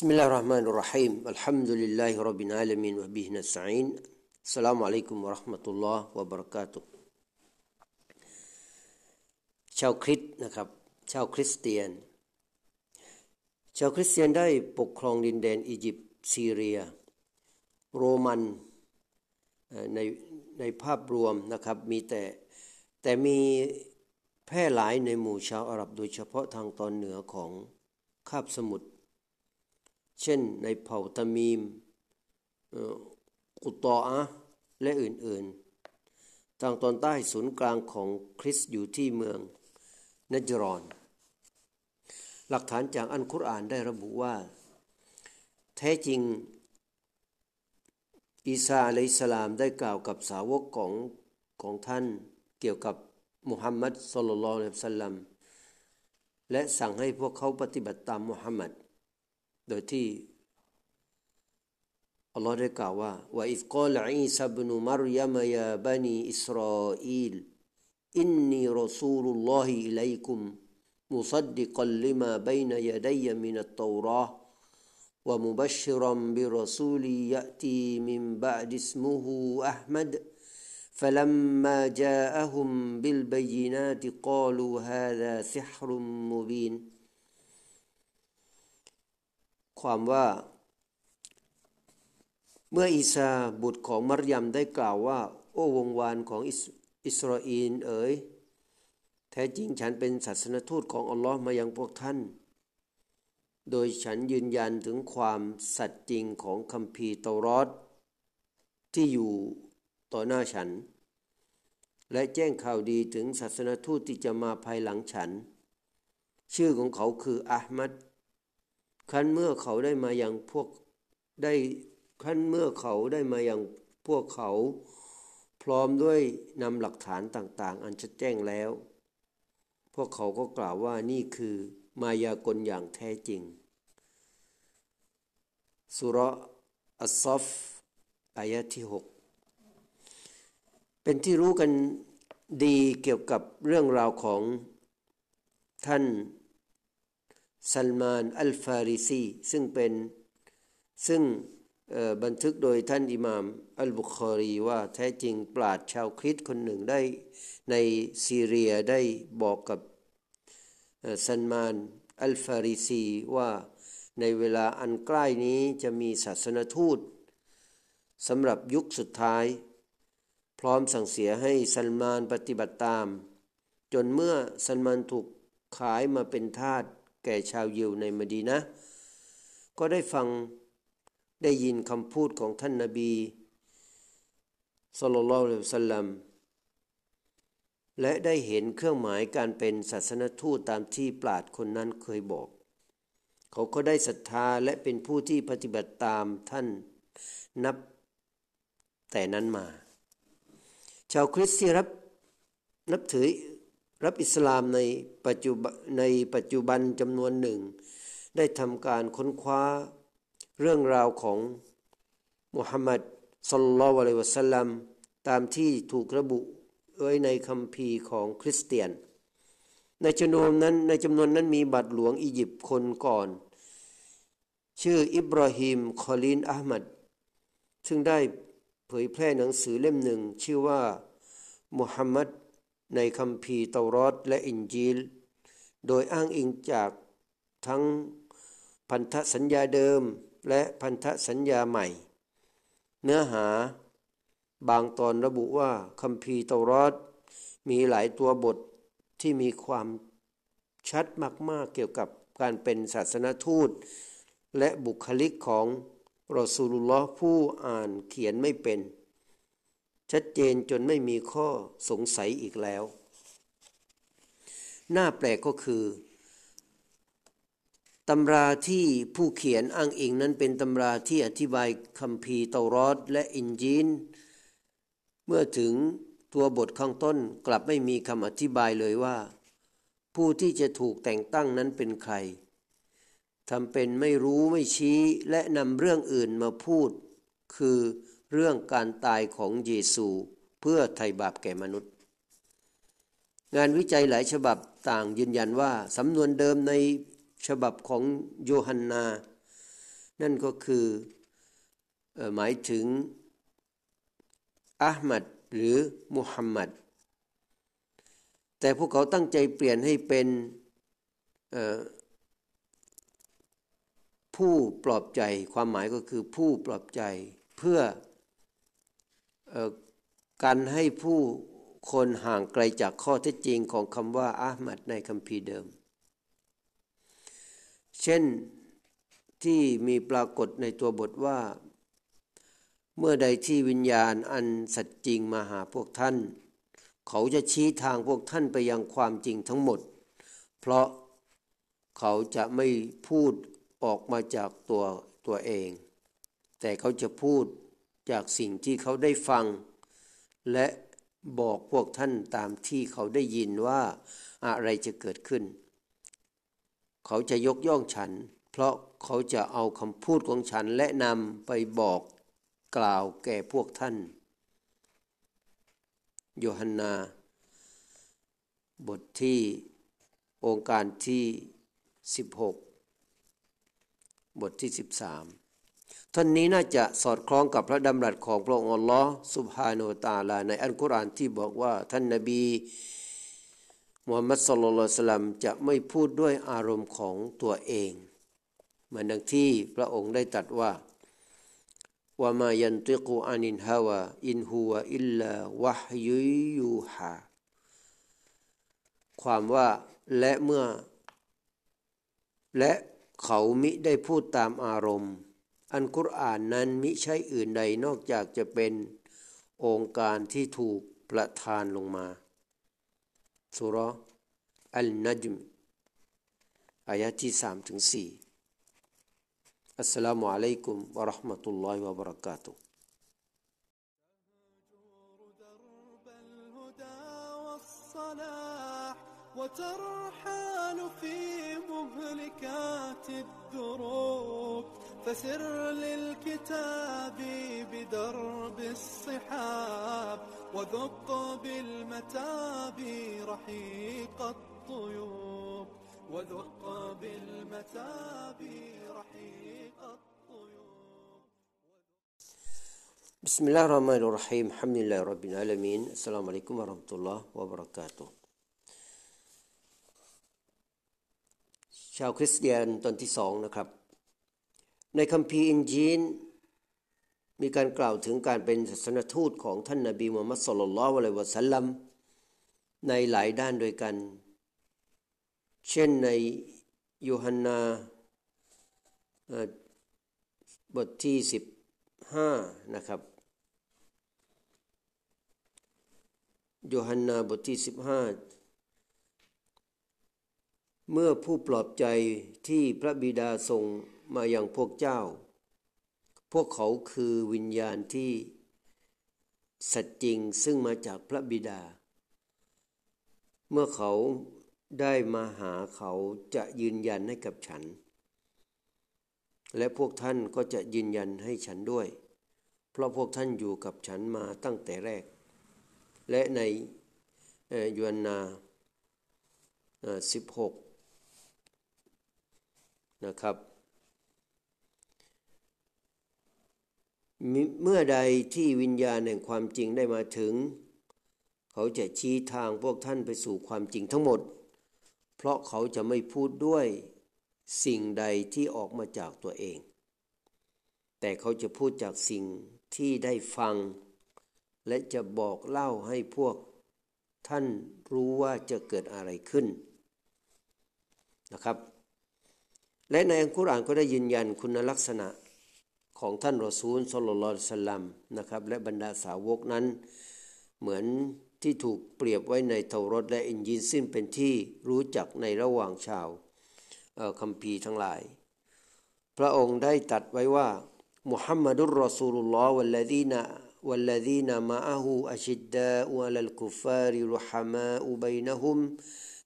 بسم الله الرحمن الرحيم الحمد لله رب العالمين وبه نستعين السلام عليكم ورحمة الله وبركاته ชาวคริสต์นะครับ ชาวคริสเตียน ชาวคริสเตียนได้ปกครองดินแดนอียิปต์ซีเรีย โรมันเอ่อในในภาพรวมนะครับมีแต่แต่มีแพร่หลายในหมู่ชาวอาหรับโดยเฉพาะทางตอนเหนือของคาบสมุทร เช่นในเผ่าตามีมกุตออะและอื่นๆ ทางตอนใต้ศูนย์กลางของคริสต์อยู่ที่เมืองนจรอน หลักฐานจากอันคุรอานได้ระบุว่า แท้จริง อีสาอะลัยฮิสลามได้กล่าวกับสาวกของของท่านเกี่ยวกับมุฮัมมัดصلى الله عليه وسلمและสั่งให้พวกเขาปฏิบัติตามมุฮัมมัด โดยที่อัลลอฮ์ได้กล่าวว่าว่าอิฟกอลอีซาบนุมารยามยาบันีอิสราอีลอินนีรอซูลุลลอฮิอิลัยกุมมุซัดดิกัลลิมาบัยนยาดัยมินัตตาวราห์ ومبشرا برسول ياتي من بعد اسمه احمد فلما جاءهم بالبينات قالوا هذا سحر مبين ความว่า เมื่ออีสาบุตรของมัรยมได้กล่าวว่า โอ้วงวานของอิสอิสราเอลเอ๋ยแท้จริงฉันเป็นศาสนทูตของอัลลอฮ์มายังพวกท่าน โดยฉันยืนยันถึงความสัตย์จริงของคัมภีร์เตารอดที่อยู่ต่อหน้าฉัน และแจ้งข่าวดีถึงศาสนทูตที่จะมาภายหลังฉัน ชื่อของเขาคืออาห์มัด ครั้นเมื่อเขาได้มาอยังพวกได้ครั้นเมื่อเขาได้มาอยังพวกเขา พร้อมด้วยนำหลักฐานต่าง ๆ อันชัดแจ้งแล้ว พวกเขาก็กล่าวว่านี่คือมายากลอย่างแท้จริงสุรอัสซอฟอายะที่ 6 เป็นที่รู้กันดีเกี่ยวกับเรื่องราวของท่าน ซัลมานอัลฟาริซีซึ่งเป็นซึ่งบันทึกโดยท่านอิหม่ามอัลบุคอรีว่าแท้จริงปราดชาวคริสต์คนหนึ่งได้ในซีเรียได้บอกกับซัลมานอัลฟาริซีว่าในเวลาอันใกล้นี้จะมีศาสนทูตสำหรับยุคสุดท้าย พร้อมสั่งเสียให้ซัลมานปฏิบัติตาม จนเมื่อซัลมานถูกขายมาเป็นทาส แก่ชาวยิวในมดีนะ ก็ได้ฟังได้ยินคำพูดของท่านนาบีสุลต่านลสัลลัมและได้เห็นเครื่องหมายการเป็นศาสนทูตตามที่ปราดคนนั้นเคยบอก เขาก็ได้ศรัทธาและเป็นผู้ที่ปฏิบัติตามท่านนับแต่นั้นมา ชาวคริสต์ที่รับนับถือ รับอิสลามในปัจจุบันในปัจจุบันจำนวนหนึ่ง ได้ทำการค้นคว้าเรื่องราวของมุฮัมมัดสลลัลวะลัยวะสัลลัมตามที่ถูกระบุไว้ในคัมภีร์ของคริสเตียน ในจำนวนนั้นในจำนวนนั้นมีบัตรหลวงอียิปต์คนก่อน ชื่ออิบราฮิมคอลินอามัดซึ่งได้เผยแพร่หนังสือเล่มหนึ่ง ชื่อว่ามุฮัมมัด ในคัมภีร์เตารอดและอินจีล โดยอ้างอิงจากทั้งพันธสัญญาเดิมและพันธสัญญาใหม่ เนื้อหา บางตอนระบุว่าคัมภีร์เตารอดมีหลายตัวบทที่มีความชัดมากๆเกี่ยวกับการเป็นศาสนทูต และบุคลิกของรอสูลุลลอผู้อ่านเขียนไม่เป็น ชัดเจนจนไม่มีข้อสงสัยอีกแล้วน้าแปลกก็คือตำราที่ผู้เขียนอ้างอิงนั้นเป็นตำราที่อธิบายคัมภีร์เตารอดและอินจีนเมื่อถึงตัวบทข้างต้นกลับไม่มีคำอธิบายเลยว่า ผู้ที่จะถูกแต่งตั้งนั้นเป็นใครทำเป็นไม่รู้ไม่ชี้และนำเรื่องอื่นมาพูด คือ เรื่องการตายของเยซูเพื่อไถ่บาปแก่มนุษย์ งานวิจัยหลายฉบับต่างยืนยันว่าสำนวนเดิมในฉบับของโยฮันนา นั่นก็คือหมายถึงอัลมัดหรือมุฮัมมัด แต่พวกเขาตั้งใจเปลี่ยนให้เป็นผู้ปลอบใจ ความหมายก็คือผู้ปลอบใจเพื่อ การให้ผู้คนห่างไกลจากข้อเท็จจริงของคำว่าอามัดในคัมภีร์เดิม เช่นที่มีปรากฏในตัวบทว่า เมื่อใดที่วิญญาณอันสัจจริงมาหาพวกท่าน เขาจะชี้ทางพวกท่านไปยังความจริงทั้งหมด เพราะเขาจะไม่พูดออกมาจากตัวตัวเอง แต่เขาจะพูด จากสิ่งที่เขาได้ฟัง และบอกพวกท่านตามที่เขาได้ยินว่าอะไรจะเกิดขึ้น เขาจะยกย่องฉัน เพราะเขาจะเอาคำพูดของฉันและนำไปบอกกล่าวแก่พวกท่าน โยฮันนา บทที่องค์การที่ 16 บทที่ 13 ท่านนี้น่าจะสอดคล้องกับพระดำรัสของพระองค์อัลลอฮ์สุบฮานุตาลา ในอัลกุรอานที่บอกว่าท่านนบีมุฮัมมัดสุลลัลสลัมจะไม่พูดด้วยอารมณ์ของตัวเองเหมือนดังที่พระองค์ได้ตรัสว่าว่ามายันติกูอานินฮาวาอินฮัวอิลลาวะฮยุยูฮาความว่าและเมื่อ และเขามิได้พูดตามอารมณ์ อันกุรอานนั้นมิใช่อื่นใดนอกจากจะเป็นองค์การที่ถูกประทานลงมาสุรอัลนัจมอายะที่สามถึงสี่อัสสลามุอะลัยกุมวะราะห์มะตุลลอฮิวะบะเราะกาตุ وترحال في مهلكات الدروب فسر للكتاب بدرب الصحاب وذق بالمتاب رحيق الطيوب وذق بالمتاب رحيق الطيوب بسم الله الرحمن الرحيم الحمد لله رب العالمين السلام عليكم ورحمة الله وبركاته ชาวคริสเตียนตอนที่สองนะครับ ในคัมภีร์อินจีนมีการกล่าวถึงการเป็นศาสนทูตของท่านนาบีมุฮัมมัดสุลลัลวะลัยวะสัลลัมในหลายด้านโดยกัน เช่นในยูฮันนาบทที่ 15 นะครับยูฮันนาบทที่ 15 เมื่อผู้ปลอบใจที่พระบิดาทรง มาอย่างพวกเจ้า พวกเขาคือวิญญาณที่สัจจริงซึ่งมาจากพระบิดา เมื่อเขาได้มาหาเขาจะยืนยันให้กับฉัน และพวกท่านก็จะยืนยันให้ฉันด้วย เพราะพวกท่านอยู่กับฉันมาตั้งแต่แรก และในยวนนาสิบหกนะครับ เมื่อใดที่วิญญาณแห่งความจริงได้มาถึง เขาจะชี้ทางพวกท่านไปสู่ความจริงทั้งหมด เพราะเขาจะไม่พูดด้วยสิ่งใดที่ออกมาจากตัวเอง แต่เขาจะพูดจากสิ่งที่ได้ฟัง และจะบอกเล่าให้พวกท่านรู้ว่าจะเกิดอะไรขึ้นนะครับ และในอัลกุรอานก็ได้ยืนยันคุณลักษณะ ของท่านรอซูลสุลลัลสลัมนะครับและบรรดาสาวกนั้นเหมือน ที่ถูกเปรียบไว้ในเทารถและอินยินซึ่งเป็นที่รู้จักในระหว่างชาวคัมภีร์ทั้งหลาย พระองค์ได้ตัดไว้ว่ามุฮัมมัดุลรอซูลุลลอฮ์วัลลดีนะ والذين معه أشداء على الكفار رحماء بينهم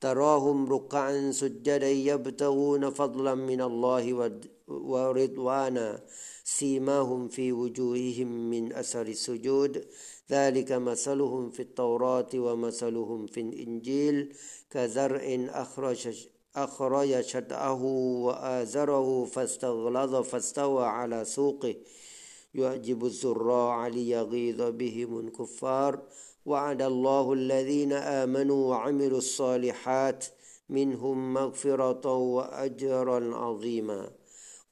تراهم ركعا سجدا يبتغون فضلا من الله ورضوانا سيماهم في وجوههم من أثر السجود. ذلك مثلهم في التوراة ومثلهم في الإنجيل. كزرع أخرج أخرج شطأه وآزره فاستغلظ فاستوى على سوقه. يعجب الزراع ليغيظ بهم الكفار. وعد الله الذين آمنوا وعملوا الصالحات منهم مغفرة وأجرا عظيما.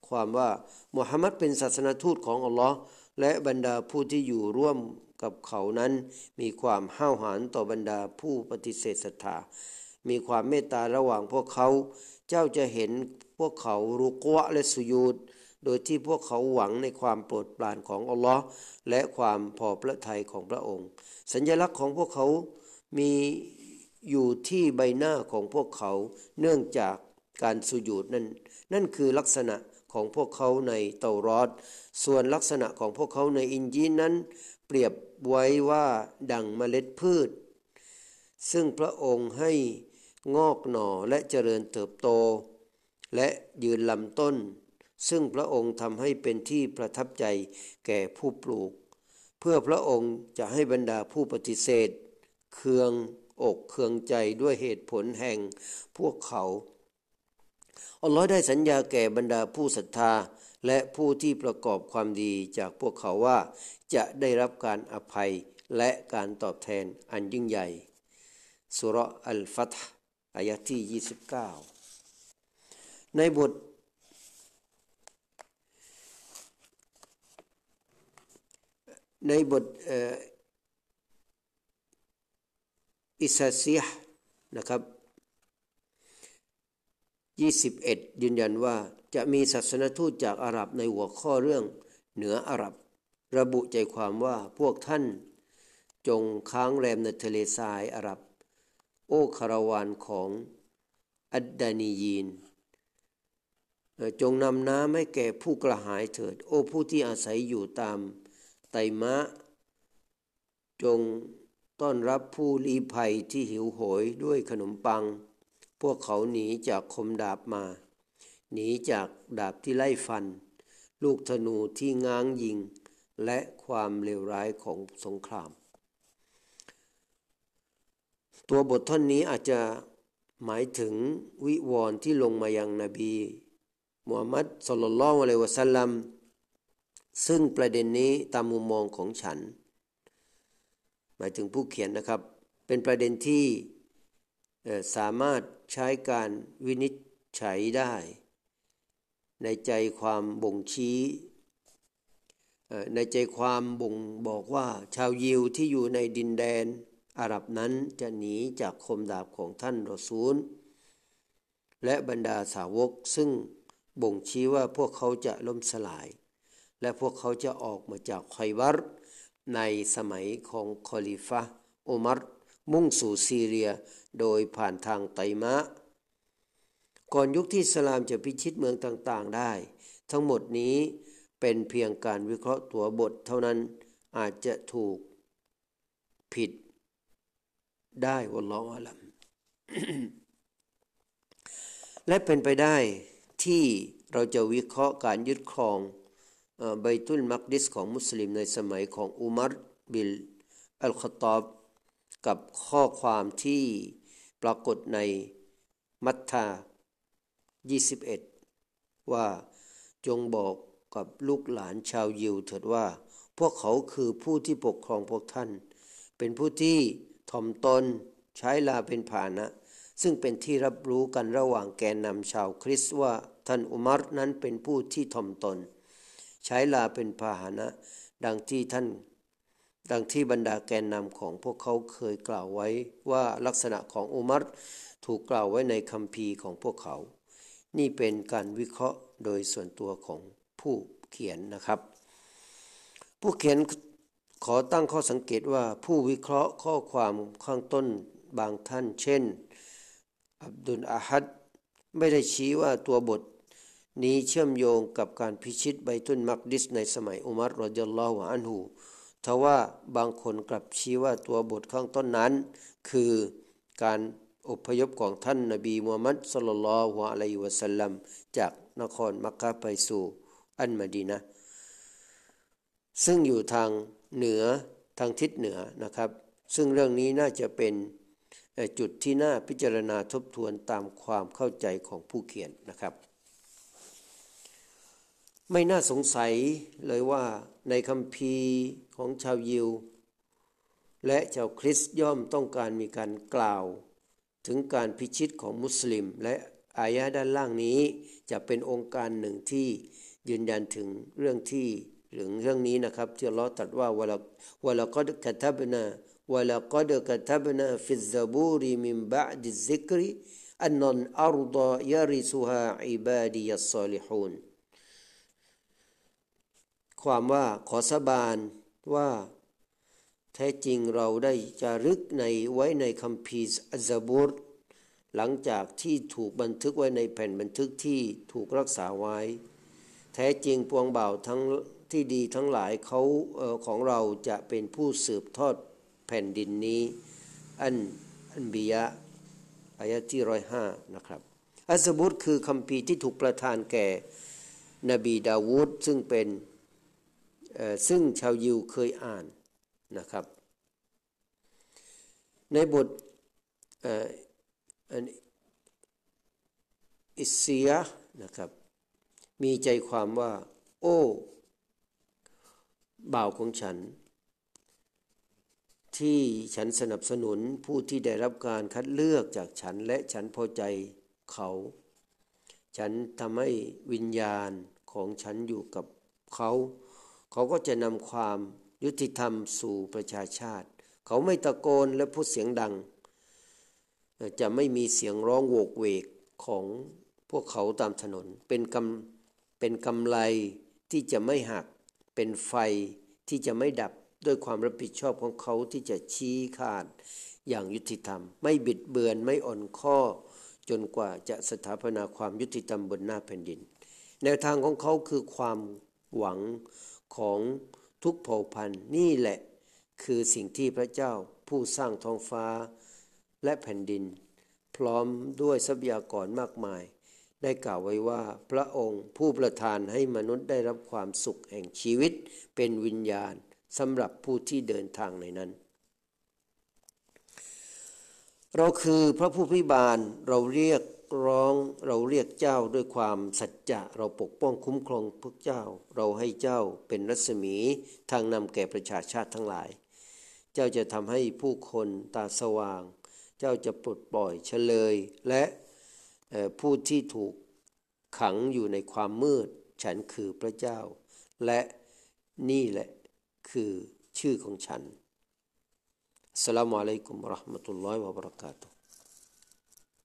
ความว่ามุฮัมมัดเป็นศาสนทูตของอัลลอฮ์และบรรดาผู้ที่อยู่ร่วมกับเขานั้น มีความห้าวหาญต่อบรรดาผู้ปฏิเสธศรัทธา มีความเมตตาระหว่างพวกเขา เจ้าจะเห็นพวกเขารุกวะและสุยูดโดยที่พวกเขาหวังในความโปรดปรานของอัลลอฮ์และความพอพระทัยของพระองค์ สัญลักษณ์ของพวกเขา มีอยู่ที่ใบหน้าของพวกเขา เนื่องจากการสุญูดนั่น นั่นคือลักษณะ ของพวกเขาในเตารอดส่วนลักษณะของพวกเขาในอินจีนนั้น เปรียบไว้ว่าดังเมล็ดพืช ซึ่งพระองค์ให้งอกหน่อและเจริญเติบโต และยืนลำต้น ซึ่งพระองค์ทำให้เป็นที่ประทับใจแก่ผู้ปลูก เพื่อพระองค์จะให้บรรดาผู้ปฏิเสธ เคืองอกเคืองใจด้วยเหตุผลแห่งพวกเขา อัลลอฮ์ได้สัญญาแก่บรรดาผู้ศรัทธา และผู้ที่ประกอบความดีจากพวกเขาว่า จะได้รับการอภัยและการตอบแทนอันยิ่งใหญ่สุรอัลฟัตอายะที่ 29 ในบทในบทอิสาซียนะครับ 21 ยืนยันว่าจะมีศาสนทูตจากอาหรับในหัวข้อเรื่องเหนืออาหรับ ระบุใจความว่าพวกท่าน จงค้างแรมในทะเลทรายอาหรับ โอคาราวานของอัดดานียีน จงนำน้ำให้แก่ผู้กระหายเถิด โอ้ผู้ที่อาศัยอยู่ตามไตมะ จงต้อนรับผู้ลี้ภัยที่หิวโหยด้วยขนมปัง พวกเขาหนีจากคมดาบมา หนีจากดาบที่ไล่ฟัน ลูกธนูที่ง้างยิง และความเลวร้ายของสงคราม ตัวบทท่อนนี้อาจจะหมายถึงวิวรณ์ที่ลงมายังนบีมูฮัมมัดสุลลัลลอฮุอะลัยวะสัลลัมซึ่งประเด็นนี้ตามมุมมองของฉัน หมายถึงผู้เขียนนะครับ เป็นประเด็นที่สามารถ ใช้การวินิจฉัยได้ ในใจความบ่งชี้ ในใจความบ่งบอกว่า ชาวยิวที่อยู่ในดินแดนอาหรับนั้นจะหนีจากคมดาบของท่านรอซูล และบรรดาสาวกซึ่งบ่งชี้ว่าพวกเขาจะล่มสลาย และพวกเขาจะออกมาจากไคบัรในสมัยของคอลิฟะอุมัร มุ่งสู่ซีเรียโดยผ่านทางไตมะ ก่อนยุคที่สลามจะพิชิตเมืองต่างๆได้ ทั้งหมดนี้เป็นเพียงการวิเคราะห์ตัวบทเท่านั้นอาจจะถูกผิดได้วัลลอฮฺลัมและเป็นไปได้ที่เราจะวิเคราะห์การยึดครองใบตุลมักดิสของมุสลิมในสมัยของอุมัรบิลอัลขตอบ กับข้อความที่ปรากฏในมัทธา 21 ว่าจงบอกกับลูกหลานชาวยิวเถิดว่า พวกเขาคือผู้ที่ปกครองพวกท่าน เป็นผู้ที่ถ่อมตนใช้ลาเป็นผานะ ซึ่งเป็นที่รับรู้กันระหว่างแกนนำชาวคริสต์ว่าท่านอุมัรนั้นเป็นผู้ที่ถ่อมตน ใช้ลาเป็นพาหนะ ดังที่ท่าน ดังที่บรรดาแกนนำของพวกเขาเคยกล่าวไว้ว่าลักษณะของอุมัรถูกกล่าวไว้ในคำพีของพวกเขา นี่เป็นการวิเคราะห์โดยส่วนตัวของผู้เขียนนะครับ ผู้เขียนขอตั้งข้อสังเกตว่าผู้วิเคราะห์ข้อความข้างต้นบางท่าน เช่น อับดุลอาฮัดไม่ได้ชี้ว่าตัวบทนี้เชื่อมโยงกับการพิชิตไบตุนมักดิสในสมัยอุมัรรอจัลลอฮุอันหู ทว่าบางคนกลับชี้ว่าตัวบทข้างต้นนั้น คือการอพยพของท่านนบีมูฮัมมัดสุลลัลฮวอะลัยวะสัลลัมจากนครมักกะไปสู่อันมดีนะ ซึ่งอยู่ทางเหนือทางทิศเหนือนะครับ ซึ่งเรื่องนี้น่าจะเป็นจุดที่น่าพิจารณาทบทวนตามความเข้าใจของผู้เขียนนะครับ ไม่น่าสงสัยเลยว่าในคัมภีร์ของชาวยิว และชาวคริสต์ย่อมต้องการมีการกล่าว ถึงการพิชิตของมุสลิม และอายะด้านล่างนี้จะเป็นโองการหนึ่งที่ยืนยันถึงเรื่องที่หรือเรื่องนี้นะครับที่อัลลอฮ์ตรัสว่า ولقد ولقد كتبنا ولقد كتبنا في الزبور من بعد الذكرอันนันอัรดยาริสุฮาอิบาดียัสซาลิฮูน ความว่าขอสาบานว่า แท้จริงเราได้จารึกในไว้ในคัมภีร์อัซบูรหลังจากที่ถูกบันทึกไว้ในแผ่นบันทึกที่ถูกรักษาไว้ แท้จริงปวงบ่าวทั้งที่ดีทั้งหลายเขาออของเราจะเป็นผู้สืบทอดแผ่นดินนี้ อันอันบียะอายะที่ร้อยห้านะครับอัสบุตคือคำพีที่ถูกประทานแก่ นบีดาวูดซึ่งเป็น ซึ่งชาวยิวเคยอ่านนะครับ ในบทอิสเซียนะครับ มีใจความว่า โอ้บ่าวของฉัน ที่ฉันสนับสนุนผู้ที่ได้รับการคัดเลือกจากฉันและฉันพอใจเขา ฉันทำให้วิญญาณของฉันอยู่กับเขา เขาก็จะนำความยุติธรรมสู่ประชาชาติ เขาไม่ตะโกนและพูดเสียงดัง จะไม่มีเสียงร้องโวกเวกของพวกเขาตามถนน เป็นกำเป็นกำไรที่จะไม่หัก เป็นไฟที่จะไม่ดับด้วยความรับผิดชอบของเขาที่จะชี้ขาดอย่างยุติธรรม ไม่บิดเบือนไม่อ่อนข้อ จนกว่าจะสถาปนาความยุติธรรมบนหน้าแผ่นดิน แนวทางของเขาคือความหวัง ของทุกเผ่าพันธุ์นี่แหละ คือสิ่งที่พระเจ้าผู้สร้างท้องฟ้าและแผ่นดิน พร้อมด้วยทรัพยากรมากมาย ได้กล่าวไว้ว่าพระองค์ผู้ประทานให้มนุษย์ได้รับความสุขแห่งชีวิต เป็นวิญญาณสำหรับผู้ที่เดินทางในนั้นเราคือพระผู้พิบาลเราเรียก ร้องเราเรียกเจ้าด้วยความสัจจะเราปกป้องคุ้มครองพวกเจ้า เราให้เจ้าเป็นรัศมีทางนำแก่ประชาชาติทั้งหลาย เจ้าจะทำให้ผู้คนตาสว่าง เจ้าจะปลดปล่อยเฉลย และผู้ที่ถูกขังอยู่ในความมืด ฉันคือพระเจ้า และนี่แหละคือชื่อของฉันสลามอะลัยกุมรหมตุลลอฮิวะบรักาตุ